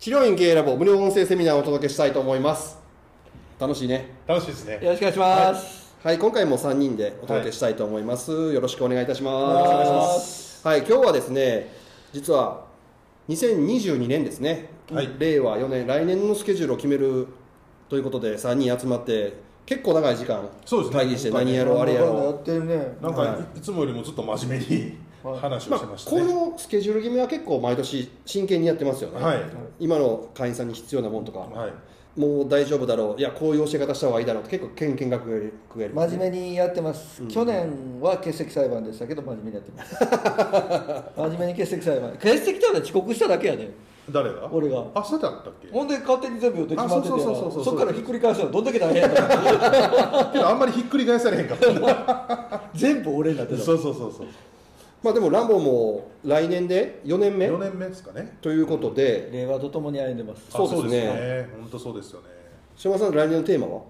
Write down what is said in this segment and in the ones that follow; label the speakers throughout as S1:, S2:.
S1: 治療院経営ラボ無料音声セミナーをお届けしたいと思います。楽しいね。
S2: 楽しいですね。
S3: よろしくお願いします。
S1: はい。今回も3人でお届けしたいと思います、よろしくお願いいたします。
S3: よろしくお願いします。
S1: はい今日はですね実は2022年ですね、
S2: はい。
S1: 令和4年来年のスケジュールを決めるということで3人集まって結構長い時間
S2: そうですね。
S1: 会議して何やろうあれや
S3: や
S1: ろ
S3: ってるね。
S2: なんか、、
S1: はい。
S2: つもよりもずっと真面目に話
S1: う、まあ、
S2: をしてました
S1: こ
S2: ね。
S1: のスケジュール決めは結構毎年真剣にやってますよね、
S2: はい。
S1: 今の会員さんに必要なものとか、
S2: はい。
S1: もう大丈夫だろう。いやこういう教え方した方がいいだろうって結構けんけんがやります
S3: 真面目にやってます、去年は欠席裁判でしたけど真面目にやってます。真面目に欠席裁判。欠席ってのは遅刻しただけやね
S2: 誰が？
S3: 俺が。
S2: あ、そうだったっけ？
S3: ほんで勝手に全部予定決まってて
S2: あそうそうそうそう。
S3: そっからひっくり返したのどんだけ大変やった
S2: けどあんまりひっくり返されへんかった。
S3: 全部俺になってた。
S2: そうそうそうそう。
S1: まあでもランボーも来年で4年目
S2: ？4年目ですかね。
S1: ということで
S3: 令和とともに歩んでます
S1: そうですね。
S2: 本当そうですよね。
S1: 島田さん来年のテーマは？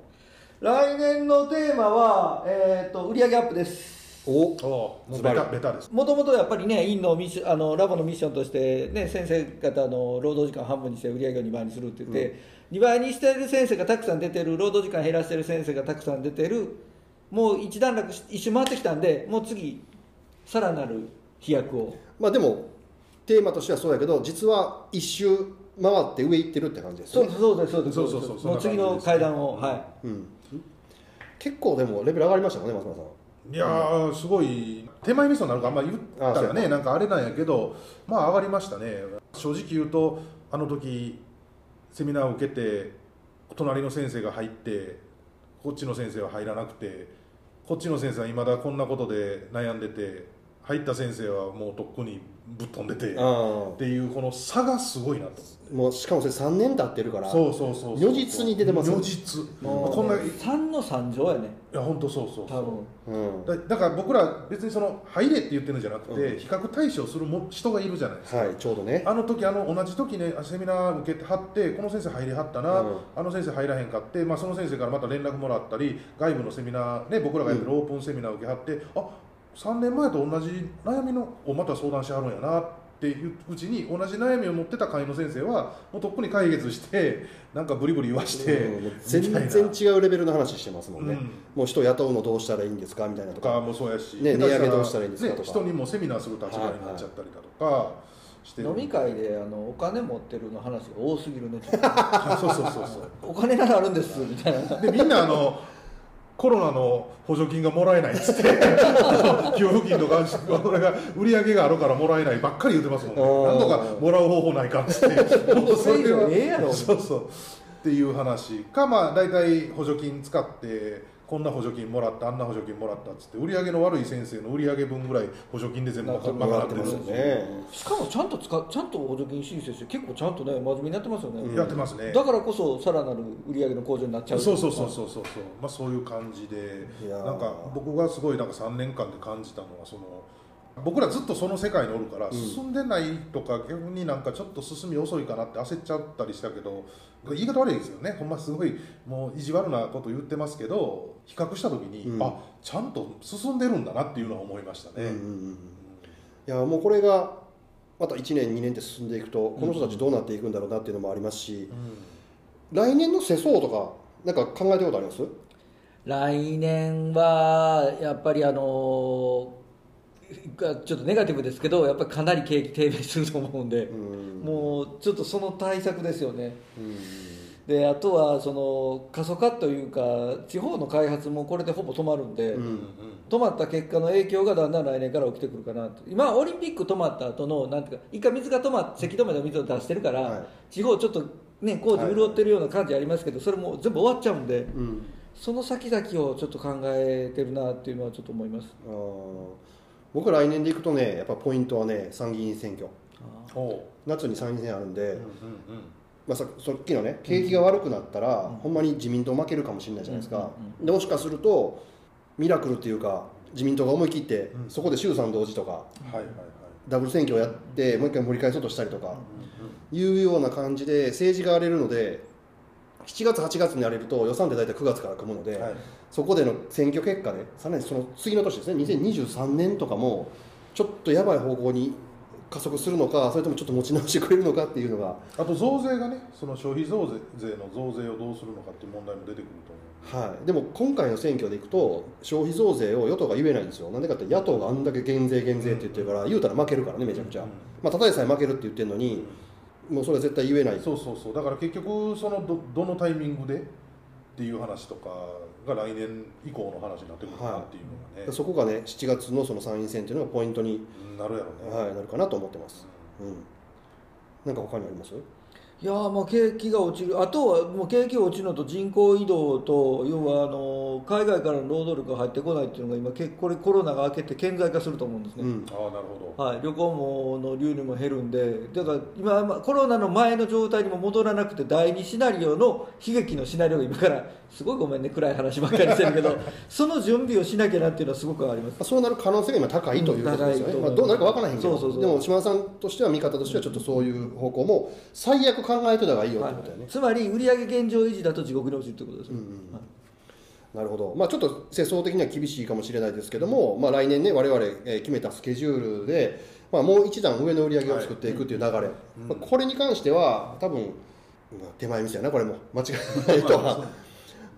S3: 来年のテーマは、えー、と売上アップです
S1: お
S2: おもベタベタです。
S3: もともとやっぱりね、院のミッシあのラボのミッションとして、ね、先生方の労働時間半分にして売り上げを2倍にするって言って、2倍にしてる先生がたくさん出てる、労働時間減らしてる先生がたくさん出てる、もう一段落し、一周回ってきたんで、もう次、さらなる飛躍を、
S1: まあでもテーマとしてはそうやけど実は一周回って上行ってるって感じですね。
S3: そうです、そうです、そうです、
S2: そうそう。そう
S3: もう次の階段を、は
S1: うん、結構でもレベル上がりましたもんね松村さん。
S2: いやー、すごい、手前味噌になるかあんまり言ったらね、な。んかあれなんやけど、まあ上がりましたね。正直言うと、あの時、セミナーを受けて、隣の先生が入って、こっちの先生は入らなくて、こっちの先生はいまだこんなことで悩んでて、入った先生はもうとっくにぶっ飛んでて、っ
S1: あ。
S2: ていうこの差がすごいなと。
S1: あもうしかもそれ3年経ってるから
S2: そうそうそうそう。
S1: 如実に出てますよ
S2: 如実。こんな、い
S3: 3の3乗やね、
S2: や、本当そうそうそう。
S3: 多分。
S1: うん。
S2: だだから僕ら別にその入れって言ってるんじゃなくて、
S1: うん。
S2: 比較対象するも人がいるじゃないですか、
S1: はいちょうどね。
S2: あの時あの同じ時ねセミナー受けてはってこの先生入りはったな、
S1: うん。
S2: あの先生入らへんかって、まあ、その先生からまた連絡もらったり外部のセミナー、ね、僕らがやってるオープンセミナー受けはって、あ3年前と同じ悩みのをまた相談しはるんやなっていううちに同じ悩みを持ってた会の先生はもうとっくに解決して なんかブリブリ言わして、
S1: 全然違うレベルの話してますもんね、
S2: うん。
S1: もう人雇うのどうしたらいいんですかみたいなと
S2: とか
S1: か
S2: もそうやし、
S1: ね値上げどうしたらいいんですか
S2: ね
S1: とか。
S2: 人にもセミナーする立場になっちゃったりだとかしてる、
S3: 飲み会であのお金持ってるの話が多すぎるね、
S2: そうそうそうそう。
S3: お金ならあるんですみたいな。
S2: でみんなあのコロナの補助金がもらえないっつって 給付金とかこれが売り上げがあるからもらえないばっかり言ってますもんね。
S1: あー。
S2: なんとかもらう方法ないかっつって。もうそれは
S3: ええやろ。
S2: そうそう。っていう話。かまあ大体補助金使ってこんな補助金もらったあんな補助金もらったっつって売り上げの悪い先生の売り上げ分ぐらい補助金で全部賄
S1: もら
S2: っ
S1: ててますよ。ね。
S3: しかもちゃんと使うちゃんと補助金申請して結構ちゃんとね真面目にやってますよね、
S1: うん
S2: やってますね
S3: だからこそさらなる売り上げの向上になっちゃう。
S2: そうそうそうそうそうそう。まあそういう感じで。
S1: いやー。
S2: なんか僕がすごいなんか3年間で感じたのはその僕らずっとその世界におるから、進んでないとか逆になんかちょっと進み遅いかなって焦っちゃったりしたけど言い方悪いですよね。ほんますごいもう意地悪なこと言ってますけど比較した時に、
S1: うん。
S2: あちゃんと進んでるんだなっていうのは思いましたね。
S1: うんうんうんいやもうこれがまた1年2年って進んでいくとこの人たちどうなっていくんだろうなっていうのもありますし、来年の世相とかなんか考えたことあります？
S3: 来年はやっぱりあのがちょっとネガティブですけどやっぱりかなり景気低迷すると思うんで、
S1: うん。
S3: もうちょっとその対策ですよね。
S1: うん。
S3: であとはその過疎化というか地方の開発もこれでほぼ止まるんで、
S1: うん。
S3: 止まった結果の影響がだんだん来年から起きてくるかなと。今オリンピック止まった後のなんていうか一回水が止まってせき止めた水を出してるから、
S1: はい。
S3: 地方ちょっとね工事潤ってるような感じありますけど、それも全部終わっちゃうんで
S1: うん。
S3: その先々をちょっと考えてるなっていうのはちょっと思います
S1: 僕来年でいくとねやっぱポイントはね参議院選挙。夏に参議院選あるんで、
S2: うんうん
S1: まあ、ささっきのね景気が悪くなったら、ほんまに自民党負けるかもしれないじゃないですか、
S3: うん
S1: でもしかするとミラクルっていうか自民党が思い切って、
S2: うん。
S1: そこで衆参同時とか
S2: はいはいはい。
S1: ダブル選挙をやってもう一回盛り返そうとしたりとか、いうような感じで政治が荒れるので7月8月に荒れると予算って大体9月から組むので、
S2: はい。
S1: そこでの選挙結果でさらにその次の年ですね2023年とかもちょっとやばい方向に加速するのかそれともちょっと持ち直してくれるのかっていうのが。
S2: あと増税がねその消費増税の増税をどうするのかっていう問題も出てくると思う。
S1: はい、でも今回の選挙でいくと消費増税を与党が言えないんですよ。なんでかって野党があんだけ減税減税って言ってるから言うたら負けるからねめちゃくちゃ、
S2: うん
S1: まあ、ただでさえ負けるって言ってるのにもうそれは絶対言えない。
S2: そうそうそう。だから結局そのどどのタイミングでっていう話とかが来年以降の話になってくるかなっていうのがね、
S1: そこがね7月のその参院選っていうのがポイントに、
S2: なるやろうね、
S1: はい、なるかなと思ってます、うん、なんか他にあります？
S3: いやーまあ景気が落ちる。あとはもう景気が落ちるのと人口移動と要はあの海外からの労働力が入ってこないっていうのが今けこれコロナが明けて顕在化すると思うんですね、
S1: うん。
S2: ああなるほど。
S3: はい、旅行もの流入も減るんでだから今まあコロナの前の状態にも戻らなくて第二シナリオの悲劇のシナリオが今からすごいごめんね暗い話ばっかりしてるけど その準備をしなきゃなっていうのはすごくあります
S1: まあ、そうなる可能性が今高いということですよね、
S3: うん
S1: まあ、どうなるか分からへんけど。
S3: そうそうそう。
S1: でも島田さんとしては見方としてはちょっとそういう方向も最悪考えてた方がいいよってことだよね、
S3: つまり売上現状維持だと地獄に落ちるってことですよ、
S1: うんうん。
S3: はい。
S1: なるほど、まあ、ちょっと世相的には厳しいかもしれないですけども、まあ、来年ね、我々えー決めたスケジュールで、まあ、もう一段上の売り上げを作っていくっていう流れ、まあ、これに関しては、多分まあ手前みたいな、これも。間違いないとは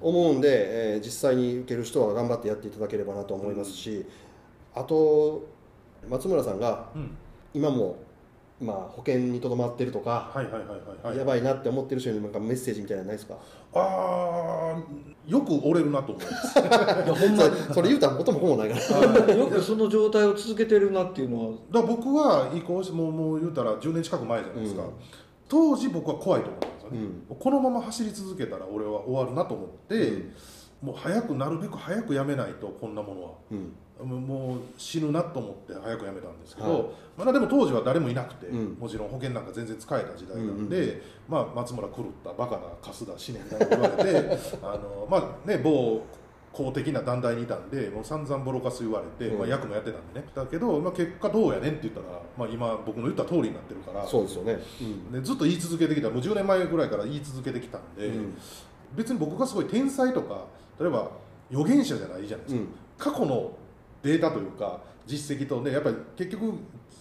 S1: 思うんで、えー実際に受ける人は頑張ってやっていただければなと思いますし、あと、松村さんが
S2: うん。
S1: 今も、まあ、保険にとどまってるとか、
S2: はいはいはいはいはい。
S1: やばいなって思ってる人になんかメッセージみたいなのないですか？
S2: ああよく折れるなと思います。
S3: いやほんまに。
S1: それ言うたら元も子もないから。
S3: よくその状態を続けてるなっていうのは。
S2: だから僕は移行してもうもう言うたら10年近く前じゃないですか、
S1: うん。
S2: 当時僕は怖いと思ったんですよね、
S1: うん。
S2: このまま走り続けたら俺は終わるなと思って、もう早くなるべく早くやめないとこんなものは。
S1: うん。
S2: もう死ぬなと思って早くやめたんですけど、
S1: はい。
S2: まだでも当時は誰もいなくて、
S1: うん。
S2: もちろん保険なんか全然使えた時代なんで、
S1: うん。うん
S2: まあ、松村狂ったバカなカスだ死ねみたいな言われて あの、まあね、某公的な団体にいたんでもう散々ボロカス言われて、
S1: うん。
S2: まあ、役もやってたんでね。だけど、まあ、結果どうやねんって言ったら、まあ、今僕の言った通りになってるから。
S1: そうですよね。うん。
S2: でずっと言い続けてきたもう10年前ぐらいから言い続けてきたんで、
S1: うん。
S2: 別に僕がすごい天才とか例えば預言者じゃないじゃないですか、過去のデータというか実績とねやっぱり結局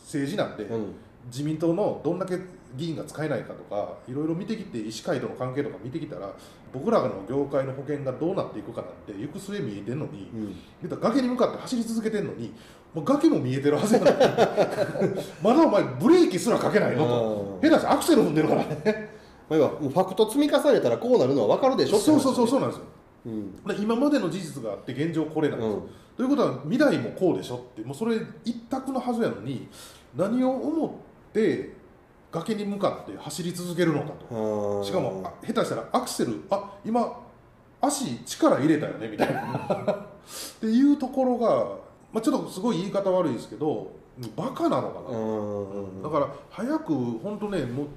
S2: 政治なんで、
S1: うん。
S2: 自民党のどんだけ議員が使えないかとかいろいろ見てきて医師会との関係とか見てきたら僕らの業界の保険がどうなっていくかなんて行く末見えてんのに、
S1: うん。
S2: 崖に向かって走り続けてんのにもう崖も見えてるはずやのに まだお前ブレーキすらかけないのと下手したらアクセル踏んでるからね。
S1: まあ、要はファクト積み重ねたらこうなるのは分かるでしょ
S2: そうそうそうそうなんですよ
S1: うん。
S2: で今までの事実があって現状これなんです。よ、
S1: うん。
S2: ということは未来もこうでしょって。もうそれ一択のはずやのに何を思って崖に向かって走り続けるのかと。しかもあ下手したらアクセルあ今足力入れたよねみたいな。っていうところが、まあ、ちょっとすごい言い方悪いですけどバカなのか
S1: う
S2: な、
S1: ん。
S2: だから早く本当ねもう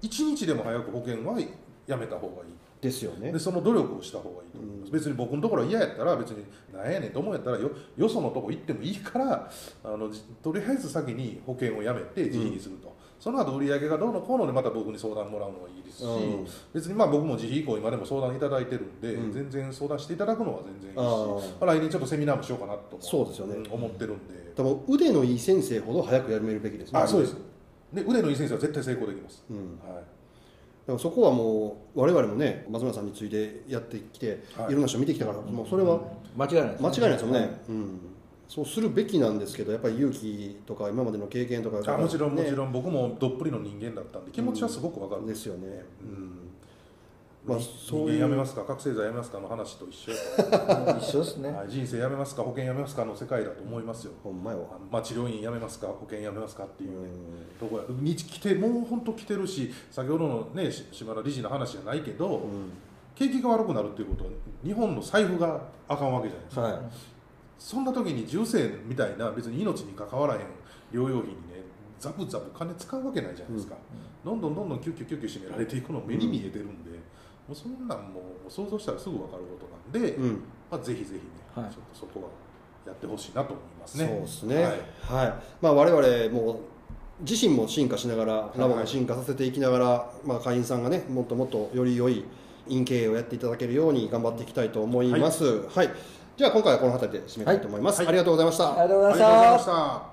S2: 一日でも早く保険はやめた方がいい
S1: ですよね。
S2: でその努力をした方がいいと思います、別に僕のところは嫌やったら別になんやねんと思うんやったらよよそのとこ行ってもいいからあのじとりあえず先に保険をやめて自費にすると、その後売り上げがどうのこうのでまた僕に相談もらうのはいいですし、
S1: うん。
S2: 別にまあ僕も自費以降今でも相談いただいてるんで、
S1: うん。
S2: 全然相談していただくのは全然いいしまあ来年ちょっとセミナーもしようかなとも
S1: そうですよね。
S2: ん思ってるんで、
S1: 多分腕のいい先生ほど早くやめるべきですね。
S2: あそうです。で腕のいい先生は絶対成功できます、
S1: うん。
S2: はい
S1: だからそこはもう我々もね松村さんについてやってきて、
S2: はい。
S1: い、ろんな人見てきたからもうそれは
S3: 間違いないです
S1: 間違いないですよね、うん、そうするべきなんですけどやっぱり勇気とか今までの経験とか
S2: あもちろんもち
S1: ん
S2: ろん僕もどっぷりの人間だったんで気持ちはすごくわかる、
S1: ですよね、
S2: うん
S1: まあ
S2: に
S1: そういう。
S2: やめますか？覚醒剤やめますか？の話と一緒や。
S3: 一緒ですね、
S2: はい人生やめますか？保険やめますか？の世界だと思いますよ、
S1: ほんまよ、
S2: まあ、治療院やめますか？保険やめますか？っていううね、
S1: ん。
S2: とこや。に来てもう本当来てるし先ほどのねし島田理事の話じゃないけど、
S1: うん。
S2: 景気が悪くなるっていうことは日本の財布があかんわけじゃないですか、
S1: はい。
S2: そんな時に重生みたいな別に命に関わらへん療養費にねザブザブ金使うわけないじゃないですか、どんどんどんどんキュッキュッキュッキュ締められていくの目に見えてるんで、もうそんなんもう想像したらすぐ分かることなんで、
S1: うん。
S2: まあ、ぜひぜひね、
S3: はい。
S2: ちょっとそこはやってほしいなと思いますね。
S1: そうですね。
S2: はい。
S1: はい、まあ我々も自身も進化しながらラボも進化させていきながら、まあ会員さんがねもっともっとより良い陰経営をやっていただけるように頑張っていきたいと思います。はい、じゃあ今回はこの辺りで締めたいと思います、
S2: はい。
S1: ありがとうございました、
S3: ありがとうござい
S2: ました。